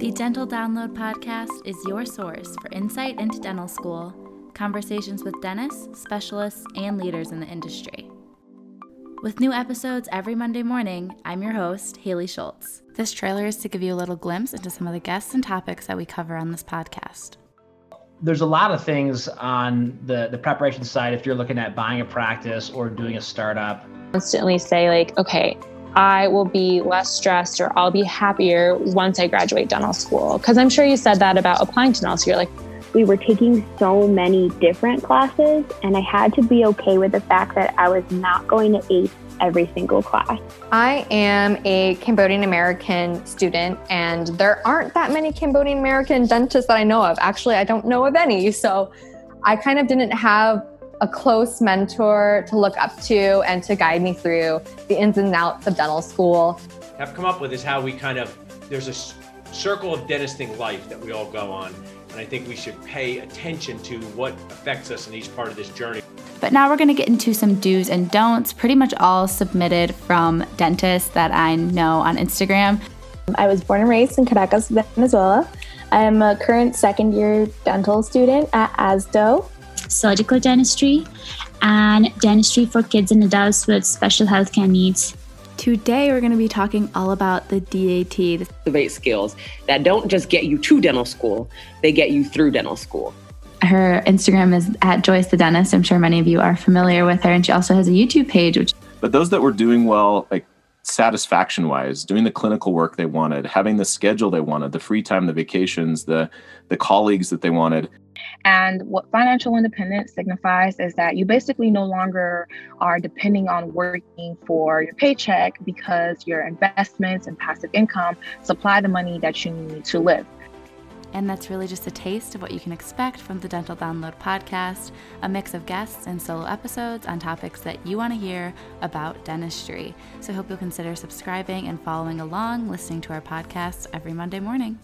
The Dental Download podcast is your source for insight into dental school, conversations with dentists, specialists, and leaders in the industry. With new episodes every Monday morning, I'm your host, Haley Schultz. This trailer is to give you a little glimpse into some of the guests and topics that we cover on this podcast. There's a lot of things on the, the preparation side if you're looking at buying a practice or doing a startup. Constantly say, like, okay, I will be less stressed or I'll be happier once I graduate dental school. Because I'm sure you said that about applying to dental school. You're like, we were taking so many different classes, and I had to be okay with the fact that I was not going to ace every single class. I am a Cambodian American student, and there aren't that many Cambodian American dentists that I know of. Actually, I don't know of any. So I kind of didn't have a close mentor to look up to and to guide me through the ins and outs of dental school. Have come up with is how we kind of there's a circle of dentisting life that we all go on, and I think we should pay attention to what affects us in each part of this journey. But now we're going to get into some do's and don'ts, pretty much all submitted from dentists that I know on Instagram. I was born and raised in Caracas, Venezuela. I'm a current second year dental student at ASDO surgical dentistry, and dentistry for kids and adults with special healthcare needs. Today, we're going to be talking all about the DAT. The base skills that don't just get you to dental school, they get you through dental school. Her Instagram is at Joyce the Dentist. I'm sure many of you are familiar with her. And she also has a YouTube page. Which but those that were doing well, like satisfaction wise, doing the clinical work they wanted, having the schedule they wanted, the free time, the vacations, the the colleagues that they wanted, and what financial independence signifies is that you basically no longer are depending on working for your paycheck because your investments and passive income supply the money that you need to live. And that's really just a taste of what you can expect from the Dental Download podcast a mix of guests and solo episodes on topics that you want to hear about dentistry. So I hope you'll consider subscribing and following along, listening to our podcast every Monday morning.